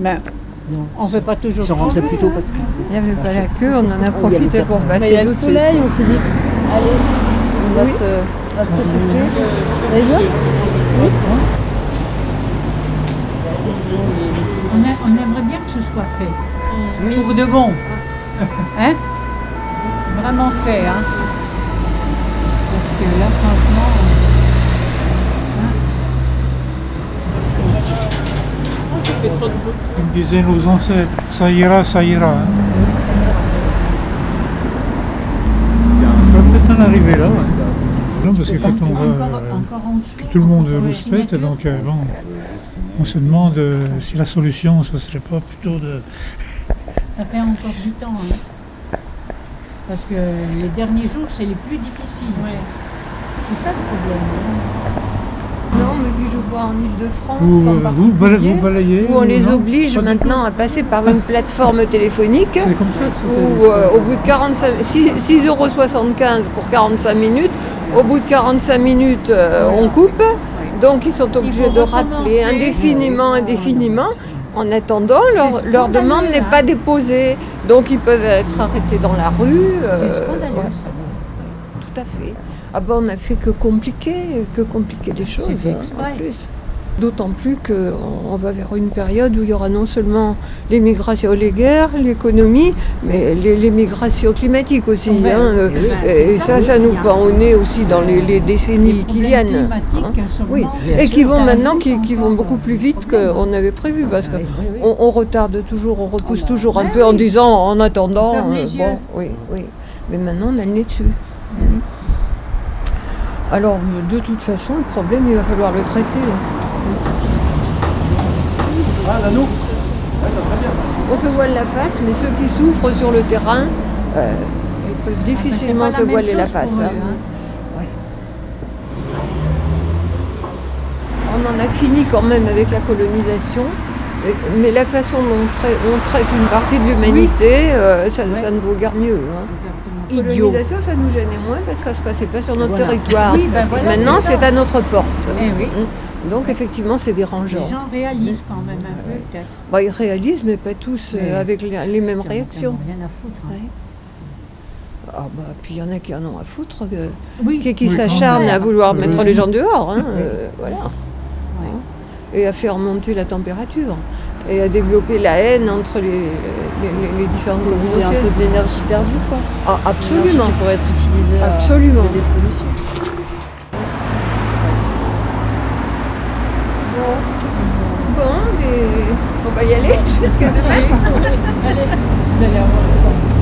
Mais Non. on ne fait pas toujours Ils sont rentrés plus tôt parce que. Il n'y avait pas la queue, on en a Oh, profité pour passer Mais il y a le soleil, on s'est dit, allez, on va Oui. se, on réchauffer. Va. on, a- on aimerait bien que ce soit fait. Pour de bon. Hein Vraiment fait, hein Parce que là, franchement. Comme disaient nos ancêtres, ça ira, ça ira. hein. Ça va peut-être en arriver là. ouais. Non, parce que quand on voit euh, que tout le monde rouspète, donc euh, bon, on se demande euh, si la solution, ce serait pas plutôt de... Ça fait encore du temps. hein. Parce que les derniers jours, c'est les plus difficiles. C'est ça le problème. Non, mais puis je vois en Ile-de-France, Vous, en euh, vous, bala- particulier, vous balayez où on les non oblige maintenant à passer par une plateforme téléphonique tout C'est comme ça que c'était- où euh, au bout de 45 6 6,75 euros pour 45 minutes, au bout de 45 minutes euh, on coupe, donc ils sont obligés de rappeler indéfiniment, indéfiniment. En attendant, leur, demande n'est pas déposée, donc ils peuvent être arrêtés dans la rue. C'est euh, scandaleux, ouais, ça. Tout à fait. Ah ben on a fait que compliquer, que compliquer les choses hein, en plus. D'autant plus qu'on on va vers une période où il y aura non seulement les migrations, les guerres, l'économie, mais les, les migrations climatiques aussi. Hein, euh, et ça, ça nous pend au nez aussi dans les, les décennies Les qui viennent. hein. Oui, et qui vont maintenant, qui, qui vont beaucoup plus vite qu'on avait prévu, parce que Ah, on, retarde toujours, on repousse bah, toujours un peu en disant, en attendant, euh, bon, oui, oui. Mais maintenant, on a le nez dessus. Mhm. Alors, de toute façon, le problème, il va falloir le traiter. Ah, l'anneau On se voile la face, mais ceux qui souffrent sur le terrain, euh, ils peuvent difficilement C'est pas se voiler la face. eux, hein. hein. Ouais. On en a fini quand même avec la colonisation, mais, la façon dont on traite, on traite une partie de l'humanité, euh, ça, Ouais. ça ne vaut guère mieux. hein. Idiot. Colonisation, ça nous gênait moins parce que ça se passait pas sur notre Voilà. territoire. Oui, ben voilà, Maintenant, c'est à notre porte. Eh oui. Mm. Donc, effectivement, c'est dérangeant. Les gens réalisent quand même un peu, peut-être. Bah, ils réalisent, mais pas tous euh, Mais- avec les, les mêmes réactions. Rien à foutre. hein. Ouais. Ah bah, puis il y en a qui en ont à foutre, euh, Oui, qui, qui Oui, s'acharnent à vouloir Oui. mettre les gens dehors, hein, euh, voilà, et à faire monter la température, et à développer la haine entre les, les, les différentes communautés. C'est un peu de l'énergie perdue, quoi. Ah, absolument. Qui pourrait être utilisée euh, absolument. à des solutions. Bon, bon des... on va y aller jusqu'à demain. Allez, vous allez avoir le temps.